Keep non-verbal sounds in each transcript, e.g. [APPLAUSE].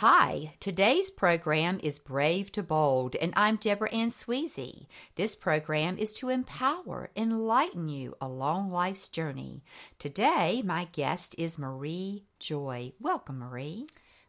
Hi, today's program is Brave to Bold, and I'm Deborah Ann Sweezy. This program is to empower, enlighten you along life's journey. Today, my guest is Marie Joy. Welcome, Marie.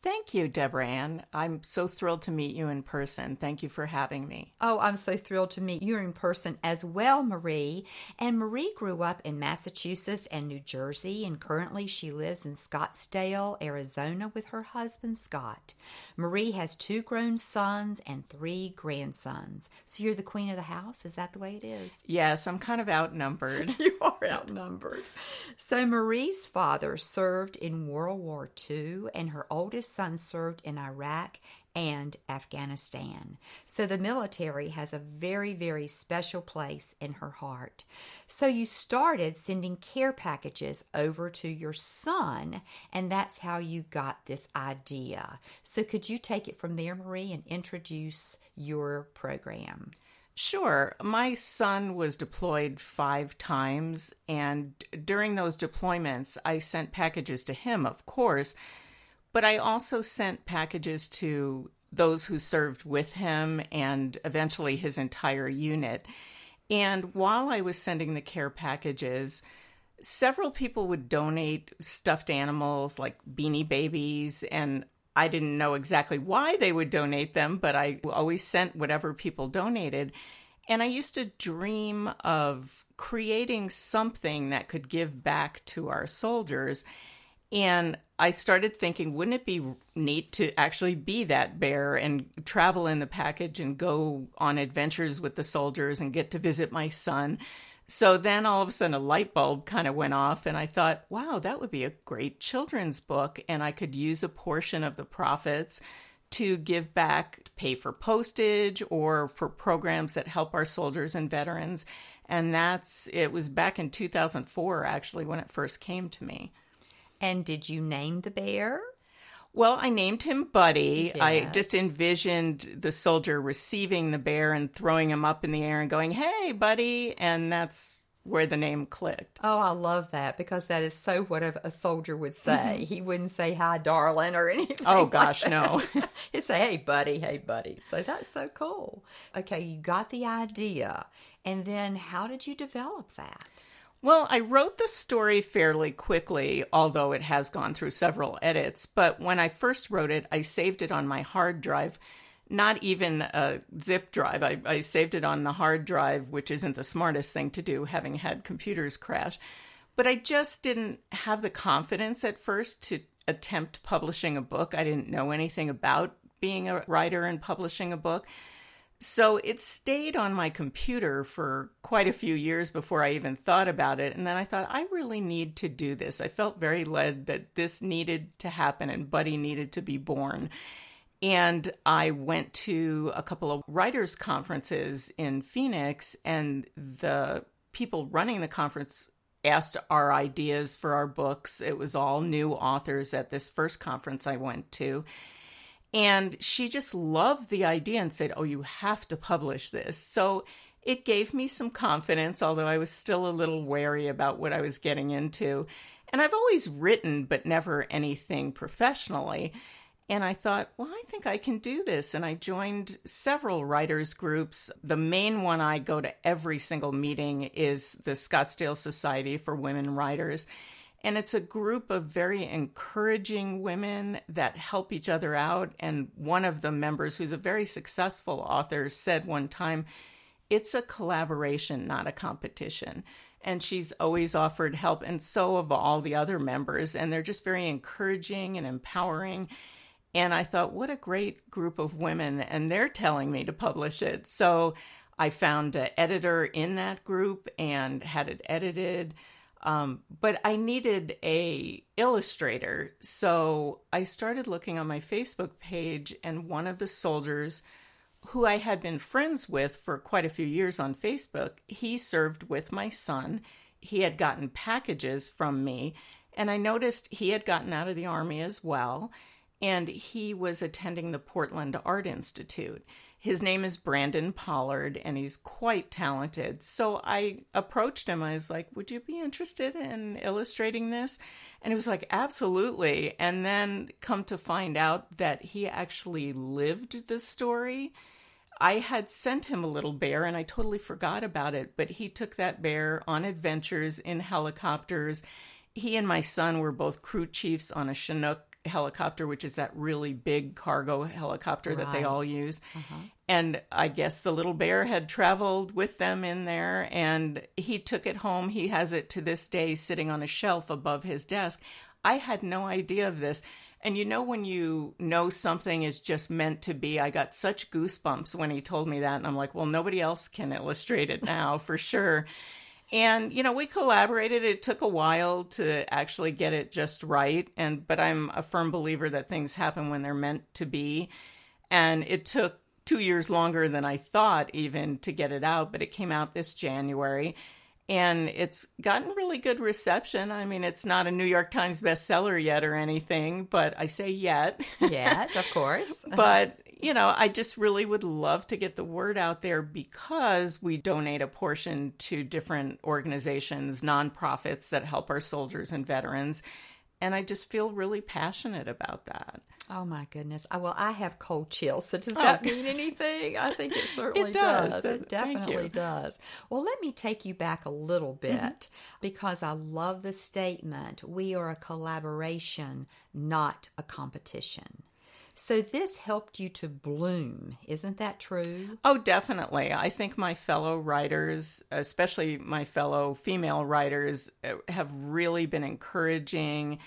Thank you, Deborah Ann. I'm so thrilled to meet you in person. Thank you for having me. Oh, I'm so thrilled to meet you in person as well, Marie. And Marie grew up in Massachusetts and New Jersey, and currently she lives in Scottsdale, Arizona with her husband, Scott. Marie has two grown sons and three grandsons. So you're the queen of the house? Is that the way it is? Yes, I'm kind of outnumbered. [LAUGHS] you are outnumbered. So Marie's father served in World War II, and her oldest son served in Iraq and Afghanistan. So the military has a very, very special place in her heart. So you started sending care packages over to your son, and that's how you got this idea. So could you take it from there, Marie, and introduce your program? Sure. My son was deployed five times, and during those deployments, I sent packages to him, of course but I also sent packages to those who served with him and eventually his entire unit. And while I was sending the care packages, several people would donate stuffed animals like beanie babies and I didn't know exactly why they would donate them, but I always sent whatever people donated. And I used to dream of creating something that could give back to our soldiers. And I started thinking, wouldn't it be neat to actually be that bear and travel in the package and go on adventures with the soldiers and get to visit my son? So then all of a sudden a light bulb kind of went off, and I thought, wow, that would be a great children's book. And I could use a portion of the profits to give back, pay for postage or for programs that help our soldiers and veterans. And that's, it was back in 2004 actually when it first came to me. And did you name the bear? Well, I named him Buddy. Yes. I just envisioned the soldier receiving the bear and throwing him up in the air and going, "Hey, Buddy!" And that's where the name clicked. Oh, I love that because that is so what a, a soldier would say. Mm-hmm. he wouldn't say "Hi, darling" or [LAUGHS] anything. Oh gosh, like no. [LAUGHS] He'd say, "Hey, buddy, hey, buddy." So that's so cool. Okay, you got the idea, and then how did you develop that? Well, I wrote the story fairly quickly, although it has gone through several edits. But when I first wrote it, I saved it on my hard drive, not even a zip drive. I, I saved it on the hard drive, which isn't the smartest thing to do, having had computers crash. But I just didn't have the confidence at first to attempt publishing a book. I didn't know anything about being a writer and publishing a book. So it stayed on my computer for quite a few years before I even thought about it. And then I thought, I really need to do this. I felt very led that this needed to happen and Buddy needed to be born. And I went to a couple of writers' conferences in Phoenix, and the people running the conference asked our ideas for our books. It was all new authors at this first conference I went to. And she just loved the idea and said, Oh, you have to publish this. So it gave me some confidence, although I was still a little wary about what I was getting into. And I've always written, but never anything professionally. And I thought, well, I think I can do this. And I joined several writers' groups. The main one I go to every single meeting is the Scottsdale Society for Women Writers. And it's a group of very encouraging women that help each other out. And one of the members, who's a very successful author, said one time, It's a collaboration, not a competition. And she's always offered help, and so have all the other members. And they're just very encouraging and empowering. And I thought, what a great group of women. And they're telling me to publish it. So I found an editor in that group and had it edited. Um, but I needed a illustrator, so I started looking on my Facebook page, and one of the soldiers who I had been friends with for quite a few years on Facebook, he served with my son. He had gotten packages from me, and I noticed he had gotten out of the army as well. and he was attending the Portland Art Institute. His name is Brandon Pollard, and he's quite talented. So I approached him. I was like, Would you be interested in illustrating this? And he was like, Absolutely. And then come to find out that he actually lived the story. I had sent him a little bear and I totally forgot about it, but he took that bear on adventures in helicopters. He and my son were both crew chiefs on a Chinook helicopter, which is that really big cargo helicopter right. that they all use. Uh-huh. And I guess the little bear had traveled with them in there and he took it home. He has it to this day sitting on a shelf above his desk. I had no idea of this. And you know, when you know something is just meant to be, I got such goosebumps when he told me that. And I'm like, well, nobody else can illustrate it now for sure. And, you know, we collaborated. It took a while to actually get it just right. And, but I'm a firm believer that things happen when they're meant to be. And it took two years longer than I thought even to get it out, but it came out this January. And it's gotten really good reception. I mean, it's not a New York Times bestseller yet or anything, but I say yet. Yet, of course. [LAUGHS] but you know, I just really would love to get the word out there because we donate a portion to different organizations, nonprofits that help our soldiers and veterans. And I just feel really passionate about that. Oh my goodness. Well, I have cold chills. So does that oh. mean anything? I think it [LAUGHS] certainly it does. does. It definitely does. Well, let me take you back a little mm-hmm. bit mm-hmm. because I love the statement we are a collaboration, not a competition. So this helped you to bloom. Isn't that true? Oh, definitely. I think my fellow writers, especially my fellow female writers, uh, have really been encouraging.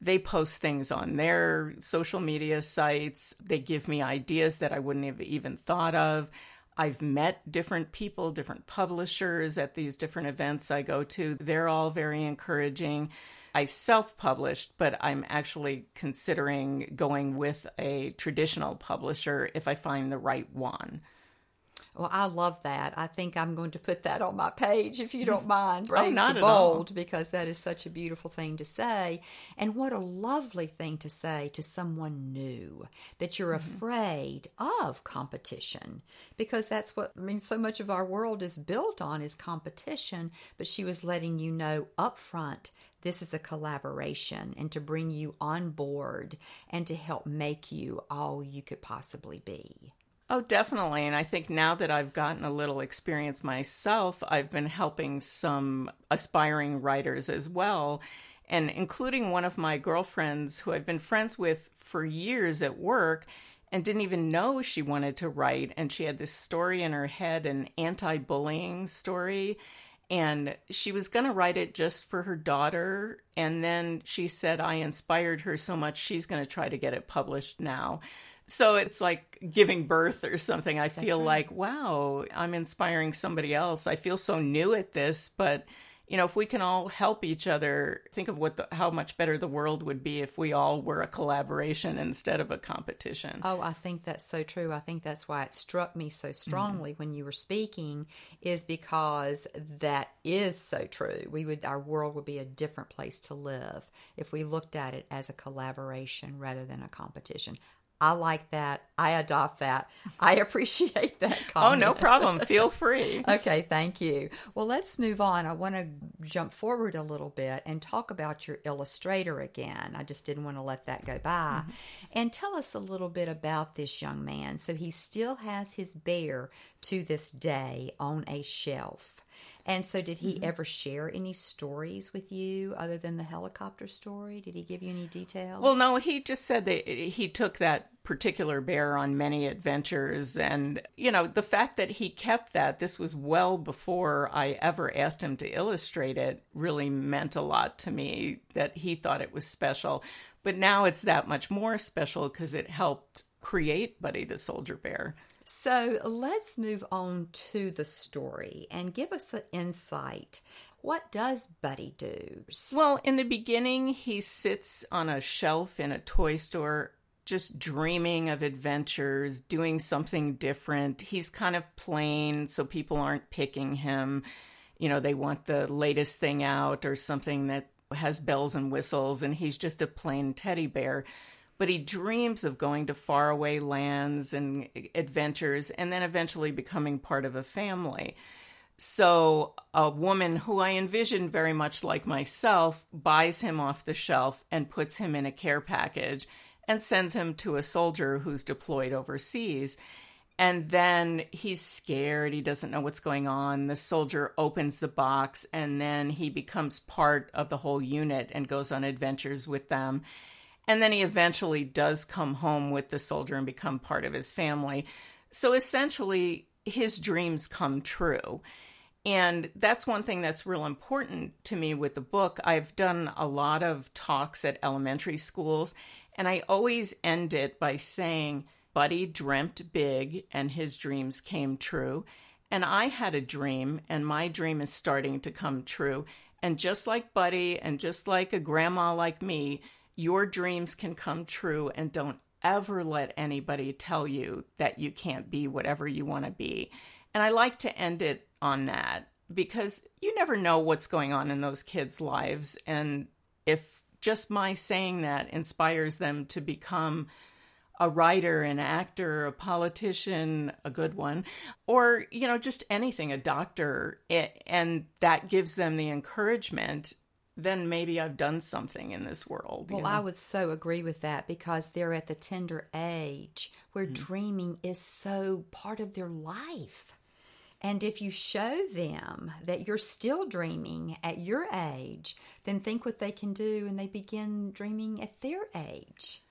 They post things on their social media sites. They give me ideas that I wouldn't have even thought of. I've met different people, different publishers at these different events I go to. They're all very encouraging. I self published, but I'm actually considering going with a traditional publisher if I find the right one. Well, I love that. I think I'm going to put that on my page if you don't [LAUGHS] mind. Brave oh, not to bold, because that is such a beautiful thing to say. And what a lovely thing to say to someone new that you're mm-hmm. afraid of competition because that's what I mean. So much of our world is built on is competition, but she was letting you know up front this is a collaboration and to bring you on board and to help make you all you could possibly be. Oh, definitely. And I think now that I've gotten a little experience myself, I've been helping some aspiring writers as well, and including one of my girlfriends who I've been friends with for years at work and didn't even know she wanted to write. And she had this story in her head, an anti bullying story and she was going to write it just for her daughter and then she said i inspired her so much she's going to try to get it published now. So it's like giving birth or something. I feel right. like wow i'm inspiring somebody else. I feel so new at this but you know, if we can all help each other, think of what the, how much better the world would be if we all were a collaboration instead of a competition. Oh, I think that's so true. I think that's why it struck me so strongly mm-hmm. when you were speaking is because that is so true. We would our world would be a different place to live if we looked at it as a collaboration rather than a competition. I like that. I adopt that. I [LAUGHS] appreciate that comment. Oh, no problem. Feel free. [LAUGHS] okay, thank you. Well, let's move on. I want to jump forward a little bit and talk about your illustrator again. I just didn't want to let that go by. Mm-hmm. And tell us a little bit about this young man. So he still has his bear to this day on a shelf. And so, did he mm-hmm. ever share any stories with you other than the helicopter story? Did he give you any details? Well, no, he just said that he took that particular bear on many adventures. And, you know, the fact that he kept that, this was well before I ever asked him to illustrate it, really meant a lot to me that he thought it was special. But now it's that much more special because it helped create Buddy the Soldier Bear. So let's move on to the story and give us an insight. What does Buddy do? Well, in the beginning, he sits on a shelf in a toy store, just dreaming of adventures, doing something different. He's kind of plain, so people aren't picking him. You know, they want the latest thing out or something that has bells and whistles, and he's just a plain teddy bear. But he dreams of going to faraway lands and adventures and then eventually becoming part of a family. So, a woman who I envision very much like myself buys him off the shelf and puts him in a care package and sends him to a soldier who's deployed overseas. And then he's scared. He doesn't know what's going on. The soldier opens the box and then he becomes part of the whole unit and goes on adventures with them. And then he eventually does come home with the soldier and become part of his family. So essentially, his dreams come true. And that's one thing that's real important to me with the book. I've done a lot of talks at elementary schools, and I always end it by saying, Buddy dreamt big and his dreams came true. And I had a dream, and my dream is starting to come true. And just like Buddy, and just like a grandma like me, your dreams can come true, and don't ever let anybody tell you that you can't be whatever you want to be. And I like to end it on that because you never know what's going on in those kids' lives. And if just my saying that inspires them to become a writer, an actor, a politician, a good one, or, you know, just anything, a doctor, and that gives them the encouragement, then maybe I've done something in this world. Well, know? I would so agree with that because they're at the tender age where mm. dreaming is so part of their life. And if you show them that you're still dreaming at your age, then think what they can do and they begin dreaming at their age.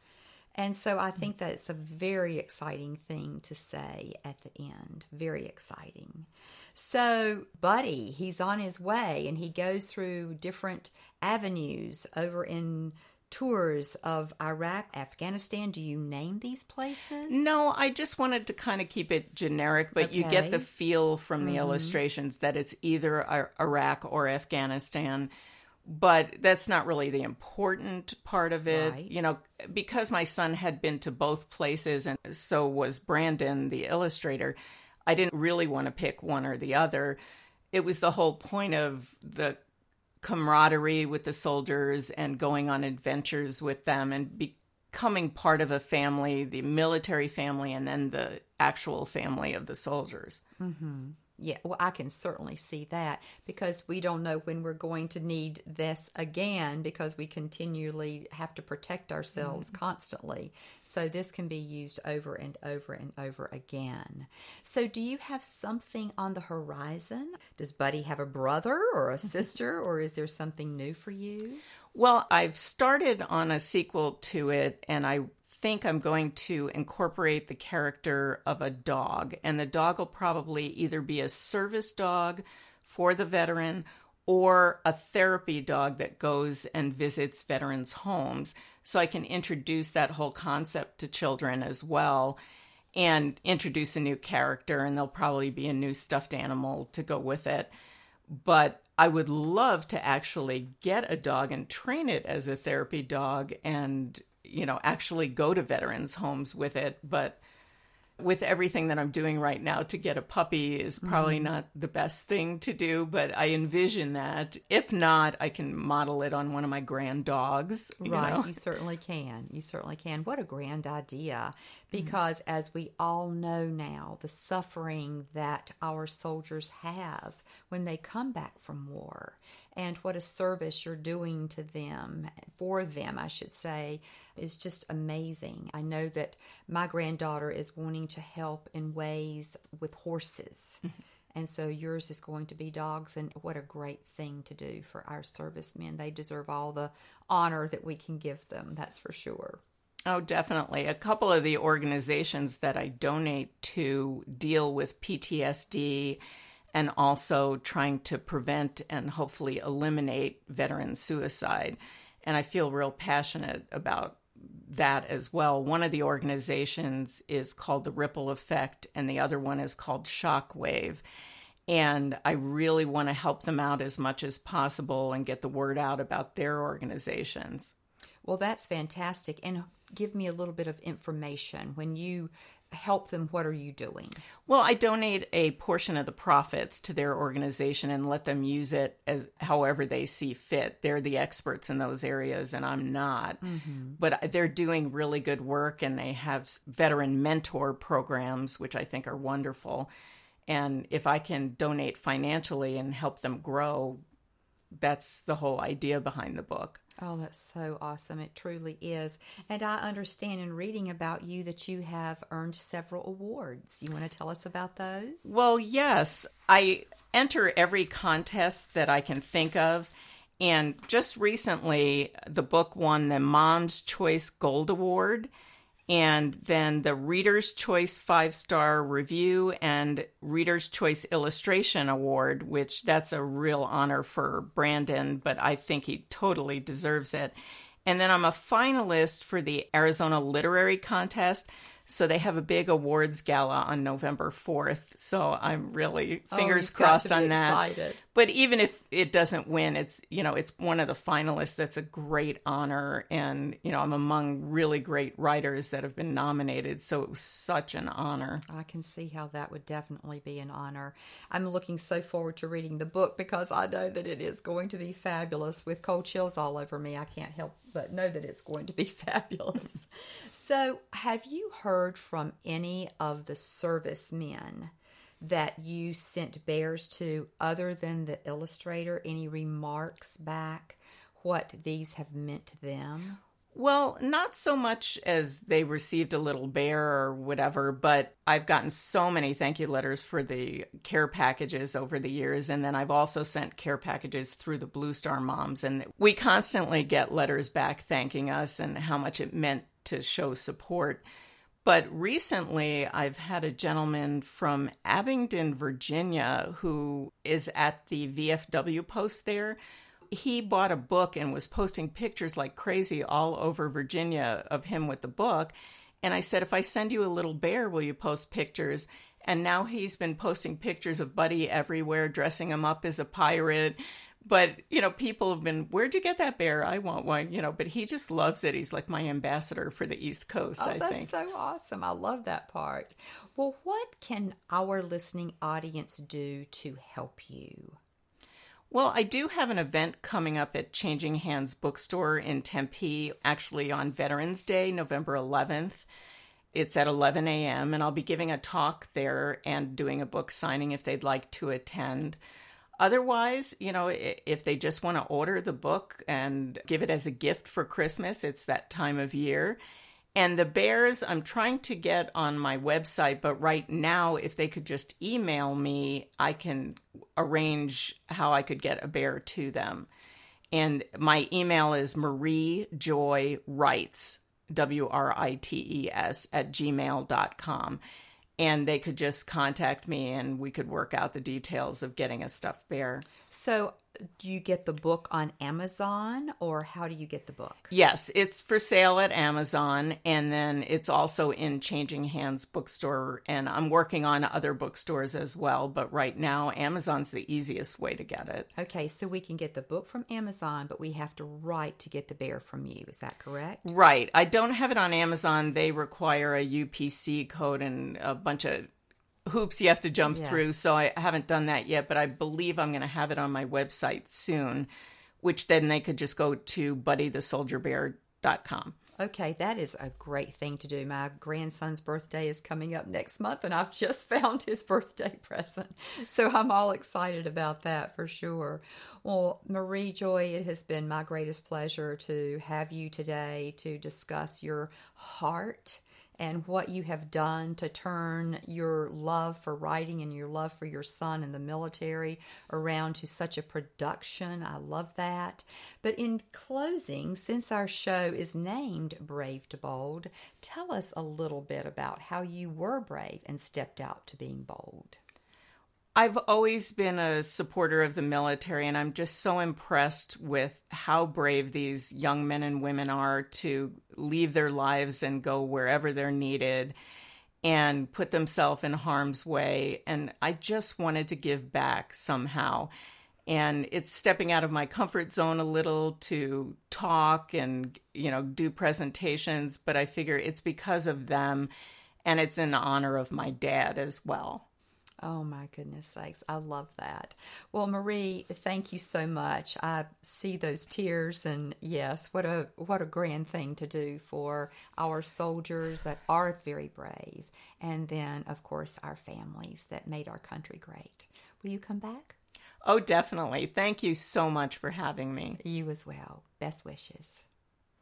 And so I think that's a very exciting thing to say at the end. Very exciting. So, Buddy, he's on his way and he goes through different avenues over in tours of Iraq, Afghanistan. Do you name these places? No, I just wanted to kind of keep it generic, but okay. you get the feel from the mm-hmm. illustrations that it's either Iraq or Afghanistan. But that's not really the important part of it. Right. You know, because my son had been to both places and so was Brandon, the illustrator, I didn't really want to pick one or the other. It was the whole point of the camaraderie with the soldiers and going on adventures with them and becoming part of a family, the military family, and then the actual family of the soldiers. Mm-hmm. Yeah, well, I can certainly see that because we don't know when we're going to need this again because we continually have to protect ourselves mm-hmm. constantly. So, this can be used over and over and over again. So, do you have something on the horizon? Does Buddy have a brother or a sister, [LAUGHS] or is there something new for you? Well, I've started on a sequel to it, and I think I'm going to incorporate the character of a dog, and the dog will probably either be a service dog for the veteran or a therapy dog that goes and visits veterans' homes. So I can introduce that whole concept to children as well and introduce a new character, and there'll probably be a new stuffed animal to go with it. But I would love to actually get a dog and train it as a therapy dog and you know, actually go to veterans' homes with it. But with everything that I'm doing right now to get a puppy is probably mm-hmm. not the best thing to do, but I envision that. If not, I can model it on one of my grand dogs. You right, know? you certainly can. You certainly can. What a grand idea. Because mm-hmm. as we all know now, the suffering that our soldiers have when they come back from war and what a service you're doing to them, for them, I should say, is just amazing. I know that my granddaughter is wanting to help in ways with horses. [LAUGHS] And so yours is going to be dogs, and what a great thing to do for our servicemen. They deserve all the honor that we can give them, that's for sure. Oh, definitely. A couple of the organizations that I donate to deal with PTSD and also trying to prevent and hopefully eliminate veteran suicide. And I feel real passionate about that as well. One of the organizations is called the Ripple Effect, and the other one is called Shockwave. And I really want to help them out as much as possible and get the word out about their organizations. Well, that's fantastic. And give me a little bit of information. When you help them, what are you doing? Well, I donate a portion of the profits to their organization and let them use it as however they see fit. They're the experts in those areas, and I'm not. Mm-hmm. But they're doing really good work, and they have veteran mentor programs, which I think are wonderful. And if I can donate financially and help them grow, that's the whole idea behind the book. Oh, that's so awesome. It truly is. And I understand in reading about you that you have earned several awards. You want to tell us about those? Well, yes. I enter every contest that I can think of. And just recently, the book won the Mom's Choice Gold Award and then the Reader's Choice five star review and Reader's Choice Illustration Award, which that's a real honor for Brandon, but I think he totally deserves it. And then I'm a finalist for the Arizona Literary Contest. So they have a big awards gala on November 4th. So I'm really oh, fingers oh, crossed on that. But even if it doesn't win, it's, you know, it's one of the finalists. That's a great honor. And, you know, I'm among really great writers that have been nominated. So it was such an honor. I can see how that would definitely be an honor. I'm looking so forward to reading the book because I know that it is going to be fabulous with cold chills all over me. I can't help but know that it's going to be [LAUGHS] fabulous. so, have you heard from any of the servicemen that you sent bears to other than the illustrator? Any remarks back what these have meant to them? Well, not so much as they received a little bear or whatever, but I've gotten so many thank you letters for the care packages over the years. And then I've also sent care packages through the Blue Star Moms. And we constantly get letters back thanking us and how much it meant to show support. But recently, I've had a gentleman from Abingdon, Virginia, who is at the VFW post there he bought a book and was posting pictures like crazy all over Virginia of him with the book. And I said, if I send you a little bear, will you post pictures? And now he's been posting pictures of Buddy everywhere, dressing him up as a pirate. But, you know, people have been, where'd you get that bear? I want one, you know, but he just loves it. He's like my ambassador for the East Coast, oh, I that's think. so awesome. I love that part. Well, what can our listening audience do to help you? Well, I do have an event coming up at Changing Hands Bookstore in Tempe, actually on Veterans Day, November 11th. It's at 11 a.m., and I'll be giving a talk there and doing a book signing if they'd like to attend. Otherwise, you know, if they just want to order the book and give it as a gift for Christmas, it's that time of year. And the bears, I'm trying to get on my website, but right now, if they could just email me, I can arrange how I could get a bear to them. And my email is Marie Joy Writes, W R I T E S, at gmail.com. And they could just contact me and we could work out the details of getting a stuffed bear. So do you get the book on Amazon or how do you get the book? Yes, it's for sale at Amazon and then it's also in Changing Hands bookstore and I'm working on other bookstores as well, but right now Amazon's the easiest way to get it. Okay, so we can get the book from Amazon, but we have to write to get the bear from you. Is that correct? Right. I don't have it on Amazon. They require a UPC code and a bunch of hoops you have to jump yes. through. So I haven't done that yet, but I believe I'm going to have it on my website soon, which then they could just go to buddythesoldierbear.com. Okay, that is a great thing to do. My grandson's birthday is coming up next month, and I've just [LAUGHS] found his birthday present. So I'm all excited about that for sure. Well, Marie Joy, it has been my greatest pleasure to have you today to discuss your heart and what you have done to turn your love for writing and your love for your son in the military around to such a production. I love that. But in closing, since our show is named Brave to Bold, tell us a little bit about how you were brave and stepped out to being bold. I've always been a supporter of the military, and I'm just so impressed with how brave these young men and women are to leave their lives and go wherever they're needed and put themselves in harm's way. And I just wanted to give back somehow. and it's stepping out of my comfort zone a little to talk and you know do presentations but i figure it's because of them and it's in honor of my dad as well Oh my goodness sakes. I love that. Well, Marie, thank you so much. I see those tears and yes, what a what a grand thing to do for our soldiers that are very brave and then of course our families that made our country great. Will you come back? Oh, definitely. Thank you so much for having me. You as well. Best wishes.